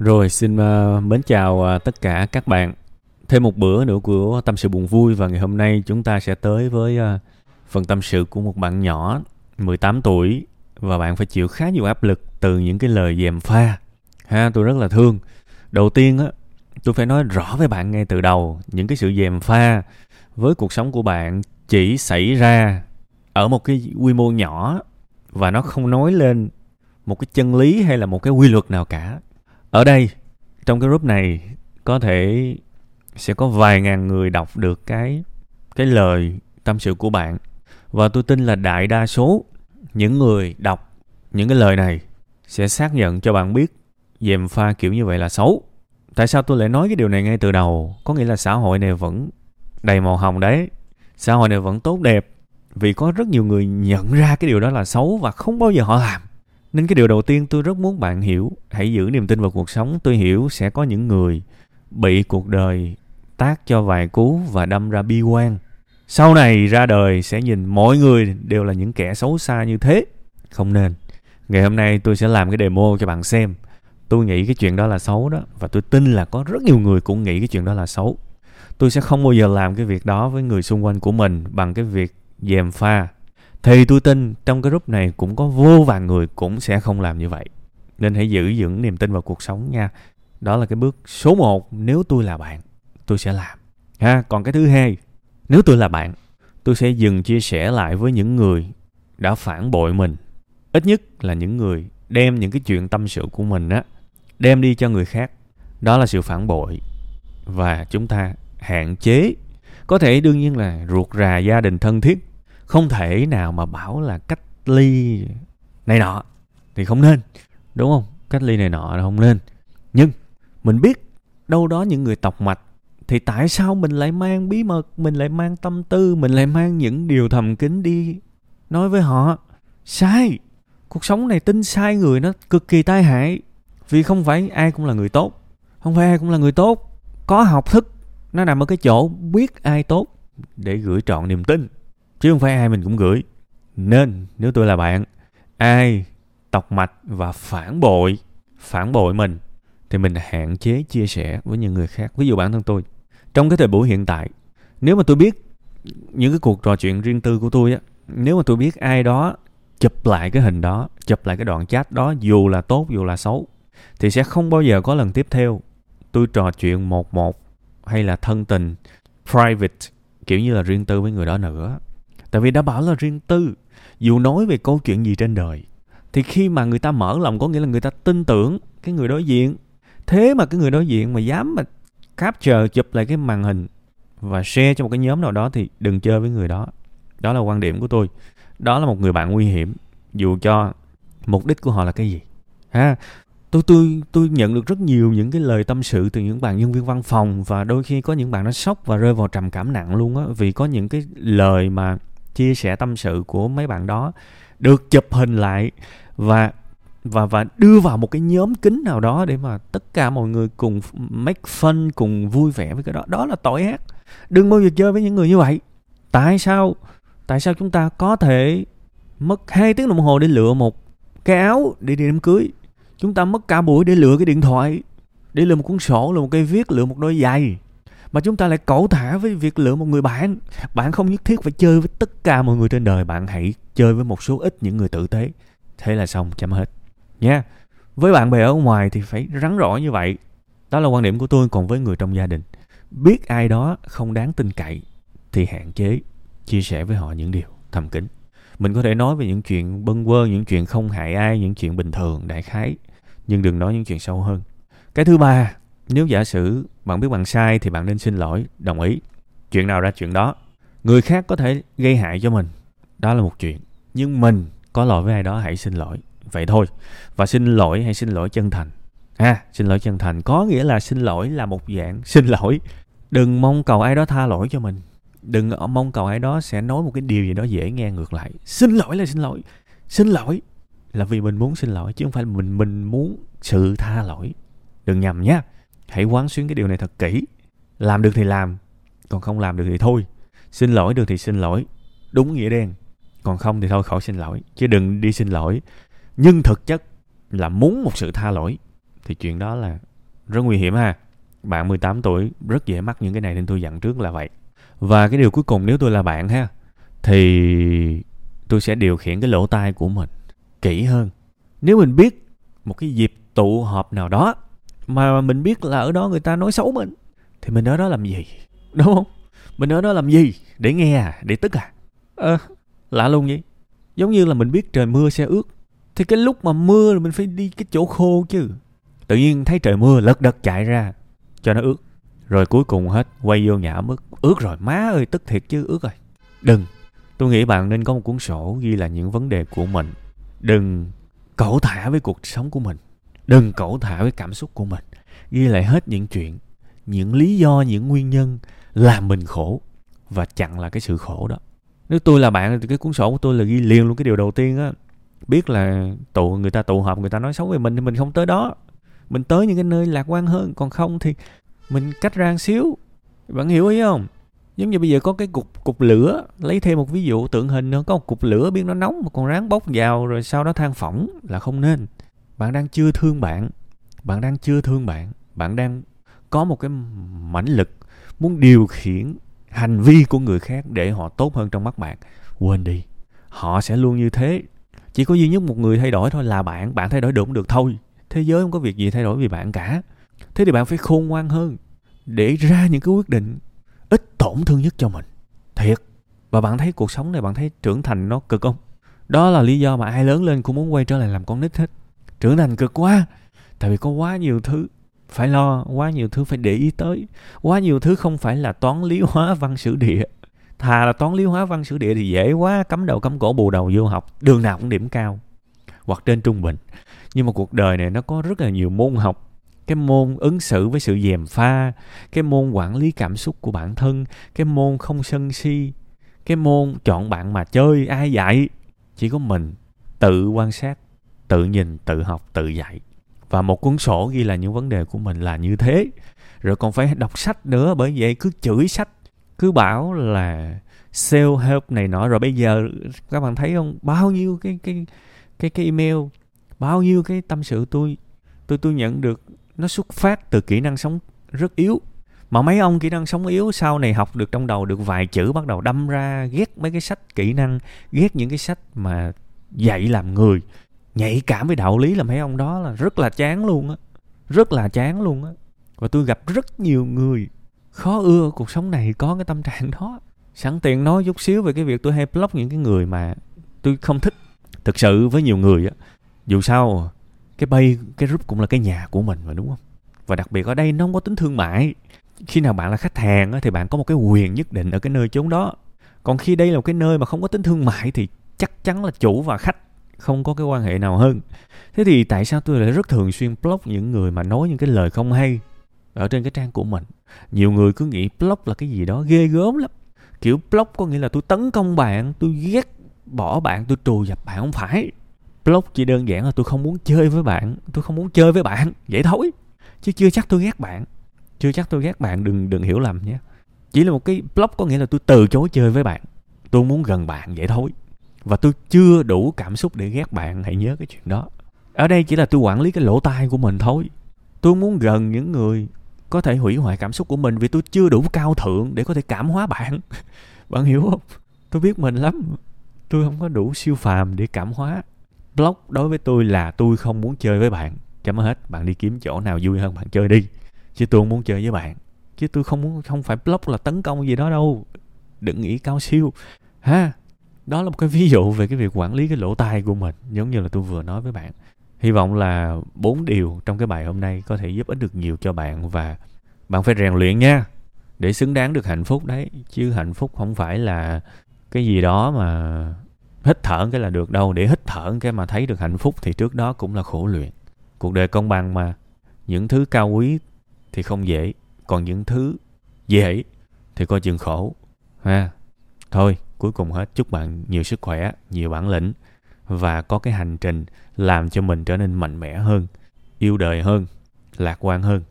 Rồi xin uh, mến chào uh, tất cả các bạn. Thêm một bữa nữa của tâm sự buồn vui và ngày hôm nay chúng ta sẽ tới với uh, phần tâm sự của một bạn nhỏ 18 tuổi và bạn phải chịu khá nhiều áp lực từ những cái lời dèm pha. Ha, tôi rất là thương. Đầu tiên á, tôi phải nói rõ với bạn ngay từ đầu những cái sự dèm pha với cuộc sống của bạn chỉ xảy ra ở một cái quy mô nhỏ và nó không nói lên một cái chân lý hay là một cái quy luật nào cả ở đây, trong cái group này, có thể sẽ có vài ngàn người đọc được cái cái lời tâm sự của bạn. Và tôi tin là đại đa số những người đọc những cái lời này sẽ xác nhận cho bạn biết dèm pha kiểu như vậy là xấu. Tại sao tôi lại nói cái điều này ngay từ đầu? Có nghĩa là xã hội này vẫn đầy màu hồng đấy. Xã hội này vẫn tốt đẹp vì có rất nhiều người nhận ra cái điều đó là xấu và không bao giờ họ làm nên cái điều đầu tiên tôi rất muốn bạn hiểu, hãy giữ niềm tin vào cuộc sống. Tôi hiểu sẽ có những người bị cuộc đời tác cho vài cú và đâm ra bi quan. Sau này ra đời sẽ nhìn mọi người đều là những kẻ xấu xa như thế. Không nên. Ngày hôm nay tôi sẽ làm cái demo cho bạn xem. Tôi nghĩ cái chuyện đó là xấu đó, và tôi tin là có rất nhiều người cũng nghĩ cái chuyện đó là xấu. Tôi sẽ không bao giờ làm cái việc đó với người xung quanh của mình bằng cái việc dèm pha thì tôi tin trong cái group này cũng có vô vàng người cũng sẽ không làm như vậy. Nên hãy giữ vững niềm tin vào cuộc sống nha. Đó là cái bước số 1 nếu tôi là bạn, tôi sẽ làm. Ha, còn cái thứ hai, nếu tôi là bạn, tôi sẽ dừng chia sẻ lại với những người đã phản bội mình. Ít nhất là những người đem những cái chuyện tâm sự của mình á, đem đi cho người khác. Đó là sự phản bội. Và chúng ta hạn chế. Có thể đương nhiên là ruột rà gia đình thân thiết không thể nào mà bảo là cách ly này nọ. Thì không nên, đúng không? Cách ly này nọ là không nên. Nhưng mình biết đâu đó những người tộc mạch thì tại sao mình lại mang bí mật, mình lại mang tâm tư, mình lại mang những điều thầm kín đi nói với họ? Sai! Cuộc sống này tin sai người nó cực kỳ tai hại. Vì không phải ai cũng là người tốt. Không phải ai cũng là người tốt. Có học thức, nó nằm ở cái chỗ biết ai tốt để gửi trọn niềm tin chứ không phải ai mình cũng gửi. Nên, nếu tôi là bạn, ai tọc mạch và phản bội phản bội mình, thì mình hạn chế chia sẻ với những người khác, ví dụ bản thân tôi. Trong cái thời buổi hiện tại, nếu mà tôi biết những cái cuộc trò chuyện riêng tư của tôi á, nếu mà tôi biết ai đó chụp lại cái hình đó, chụp lại cái đoạn chat đó, dù là tốt, dù là xấu, thì sẽ không bao giờ có lần tiếp theo tôi trò chuyện một một hay là thân tình, private, kiểu như là riêng tư với người đó nữa tại vì đã bảo là riêng tư. Dù nói về câu chuyện gì trên đời, thì khi mà người ta mở lòng có nghĩa là người ta tin tưởng cái người đối diện. Thế mà cái người đối diện mà dám mà capture, chụp lại cái màn hình và share cho một cái nhóm nào đó thì đừng chơi với người đó. Đó là quan điểm của tôi. Đó là một người bạn nguy hiểm, dù cho mục đích của họ là cái gì. Ha, tôi tôi tôi nhận được rất nhiều những cái lời tâm sự từ những bạn nhân viên văn phòng và đôi khi có những bạn nó sốc và rơi vào trầm cảm nặng luôn á, vì có những cái lời mà chia sẻ tâm sự của mấy bạn đó, được chụp hình lại và và và đưa vào một cái nhóm kính nào đó để mà tất cả mọi người cùng make fun, cùng vui vẻ với cái đó. Đó là tội ác. Đừng bao giờ chơi với những người như vậy. Tại sao tại sao chúng ta có thể mất hai tiếng đồng hồ để lựa một cái áo để đi đám cưới? Chúng ta mất cả buổi để lựa cái điện thoại, để lựa một cuốn sổ, lựa một cây viết, lựa một đôi giày mà chúng ta lại cẩu thả với việc lựa một người bạn. Bạn không nhất thiết phải chơi với tất cả mọi người trên đời. Bạn hãy chơi với một số ít những người tử tế. Thế là xong, chấm hết. Nha. Với bạn bè ở ngoài thì phải rắn rõ như vậy. Đó là quan điểm của tôi còn với người trong gia đình. Biết ai đó không đáng tin cậy thì hạn chế chia sẻ với họ những điều thầm kín. Mình có thể nói về những chuyện bâng quơ, những chuyện không hại ai, những chuyện bình thường, đại khái. Nhưng đừng nói những chuyện sâu hơn. Cái thứ ba, nếu giả sử bạn biết bạn sai thì bạn nên xin lỗi, đồng ý. Chuyện nào ra chuyện đó, người khác có thể gây hại cho mình, đó là một chuyện. Nhưng mình có lỗi với ai đó, hãy xin lỗi. Vậy thôi. Và xin lỗi hay xin lỗi chân thành. Ha xin lỗi chân thành có nghĩa là xin lỗi là một dạng xin lỗi. Đừng mong cầu ai đó tha lỗi cho mình. Đừng mong cầu ai đó sẽ nói một cái điều gì đó dễ nghe ngược lại. Xin lỗi là xin lỗi. Xin lỗi là vì mình muốn xin lỗi chứ không phải mình mình muốn sự tha lỗi. Đừng nhầm nhé hãy quán xuyến cái điều này thật kỹ. Làm được thì làm, còn không làm được thì thôi. Xin lỗi, được thì xin lỗi. Đúng nghĩa đen. Còn không thì thôi, khỏi xin lỗi. Chứ đừng đi xin lỗi. Nhưng thực chất là muốn một sự tha lỗi, thì chuyện đó là rất nguy hiểm ha. Bạn 18 tuổi, rất dễ mắc những cái này nên tôi dặn trước là vậy. Và cái điều cuối cùng, nếu tôi là bạn ha, thì tôi sẽ điều khiển cái lỗ tai của mình kỹ hơn. Nếu mình biết một cái dịp tụ họp nào đó mà mình biết là ở đó người ta nói xấu mình. Thì mình ở đó làm gì? Đúng không? Mình ở đó làm gì? Để nghe à? Để tức à? Ờ lạ luôn vậy. Giống như là mình biết trời mưa sẽ ướt. Thì cái lúc mà mưa mình phải đi cái chỗ khô chứ. Tự nhiên thấy trời mưa lật đật chạy ra, cho nó ướt. Rồi cuối cùng hết, quay vô nhà ấm ướt ướt rồi, má ơi, tức thiệt chứ, ướt rồi. Đừng. Tôi nghĩ bạn nên có một cuốn sổ ghi là những vấn đề của mình. Đừng cẩu thả với cuộc sống của mình đừng cẩu thả với cảm xúc của mình. Ghi lại hết những chuyện, những lý do, những nguyên nhân làm mình khổ và chặn là cái sự khổ đó. Nếu tôi là bạn thì cái cuốn sổ của tôi là ghi liền luôn cái điều đầu tiên á. Biết là tụ, người ta tụ họp, người ta nói xấu về mình thì mình không tới đó. Mình tới những cái nơi lạc quan hơn. Còn không thì mình cách ra xíu. Bạn hiểu ý không? Giống như bây giờ có cái cục cục lửa. Lấy thêm một ví dụ, tượng hình nữa. Có một cục lửa, biết nó nóng mà còn ráng bốc vào rồi sau đó than phỏng là không nên bạn đang chưa thương bạn. Bạn đang chưa thương bạn. Bạn đang có một cái mãnh lực muốn điều khiển hành vi của người khác để họ tốt hơn trong mắt bạn. Quên đi, họ sẽ luôn như thế. Chỉ có duy nhất một người thay đổi thôi là bạn. Bạn thay đổi được cũng được thôi. Thế giới không có việc gì thay đổi vì bạn cả. Thế thì bạn phải khôn ngoan hơn để ra những cái quyết định ít tổn thương nhất cho mình. Thiệt. Và bạn thấy cuộc sống này, bạn thấy trưởng thành nó cực không? Đó là lý do mà ai lớn lên cũng muốn quay trở lại làm con nít hết trưởng thành cực quá. Tại vì có quá nhiều thứ phải lo, quá nhiều thứ phải để ý tới. Quá nhiều thứ không phải là toán lý hóa văn sử địa. Thà là toán lý hóa văn sử địa thì dễ quá, cắm đầu cắm cổ, bù đầu vô học, đường nào cũng điểm cao, hoặc trên trung bình. Nhưng mà cuộc đời này nó có rất là nhiều môn học. Cái môn ứng xử với sự dèm pha, cái môn quản lý cảm xúc của bản thân, cái môn không sân si, cái môn chọn bạn mà chơi, ai dạy. Chỉ có mình tự quan sát tự nhìn, tự học, tự dạy. Và một cuốn sổ ghi là những vấn đề của mình là như thế. Rồi còn phải đọc sách nữa, bởi vậy cứ chửi sách, cứ bảo là self help này nọ. Rồi bây giờ, các bạn thấy không? Bao nhiêu cái cái cái cái email, bao nhiêu cái tâm sự tôi tôi tôi nhận được, nó xuất phát từ kỹ năng sống rất yếu. Mà mấy ông kỹ năng sống yếu sau này học được trong đầu được vài chữ, bắt đầu đâm ra ghét mấy cái sách kỹ năng, ghét những cái sách mà dạy làm người nhạy cảm với đạo lý là mấy ông đó là rất là chán luôn á. Rất là chán luôn á. Và tôi gặp rất nhiều người khó ưa cuộc sống này có cái tâm trạng đó. Sẵn tiện nói chút xíu về cái việc tôi hay block những cái người mà tôi không thích. Thực sự với nhiều người á dù sao cái bay cái group cũng là cái nhà của mình mà đúng không? Và đặc biệt ở đây nó không có tính thương mại. Khi nào bạn là khách hàng á, thì bạn có một cái quyền nhất định ở cái nơi chốn đó. Còn khi đây là một cái nơi mà không có tính thương mại thì chắc chắn là chủ và khách không có cái quan hệ nào hơn. Thế thì tại sao tôi lại rất thường xuyên block những người mà nói những cái lời không hay ở trên cái trang của mình? Nhiều người cứ nghĩ block là cái gì đó ghê gớm lắm. Kiểu block có nghĩa là tôi tấn công bạn, tôi ghét bỏ bạn, tôi trù dập bạn, không phải. Block chỉ đơn giản là tôi không muốn chơi với bạn, tôi không muốn chơi với bạn, vậy thôi. Chứ chưa chắc tôi ghét bạn. Chưa chắc tôi ghét bạn, đừng đừng hiểu lầm nhé. Chỉ là một cái block có nghĩa là tôi từ chối chơi với bạn. Tôi muốn gần bạn, vậy thôi và tôi chưa đủ cảm xúc để ghét bạn, hãy nhớ cái chuyện đó. Ở đây chỉ là tôi quản lý cái lỗ tai của mình thôi. Tôi muốn gần những người có thể hủy hoại cảm xúc của mình vì tôi chưa đủ cao thượng để có thể cảm hóa bạn. Bạn hiểu không? Tôi biết mình lắm. Tôi không có đủ siêu phàm để cảm hóa. Block đối với tôi là tôi không muốn chơi với bạn. Chấm hết, bạn đi kiếm chỗ nào vui hơn bạn chơi đi. Chứ tôi không muốn chơi với bạn. Chứ tôi không muốn, không phải block là tấn công gì đó đâu. Đừng nghĩ cao siêu. Ha? Đó là một cái ví dụ về cái việc quản lý cái lỗ tai của mình, giống như là tôi vừa nói với bạn. Hy vọng là bốn điều trong cái bài hôm nay có thể giúp ích được nhiều cho bạn và bạn phải rèn luyện nha. Để xứng đáng được hạnh phúc đấy, chứ hạnh phúc không phải là cái gì đó mà hít thở cái là được đâu. Để hít thở cái mà thấy được hạnh phúc thì trước đó cũng là khổ luyện. Cuộc đời công bằng mà, những thứ cao quý thì không dễ, còn những thứ dễ thì coi chừng khổ, ha. Thôi cuối cùng hết, chúc bạn nhiều sức khỏe, nhiều bản lĩnh và có cái hành trình làm cho mình trở nên mạnh mẽ hơn, yêu đời hơn, lạc quan hơn.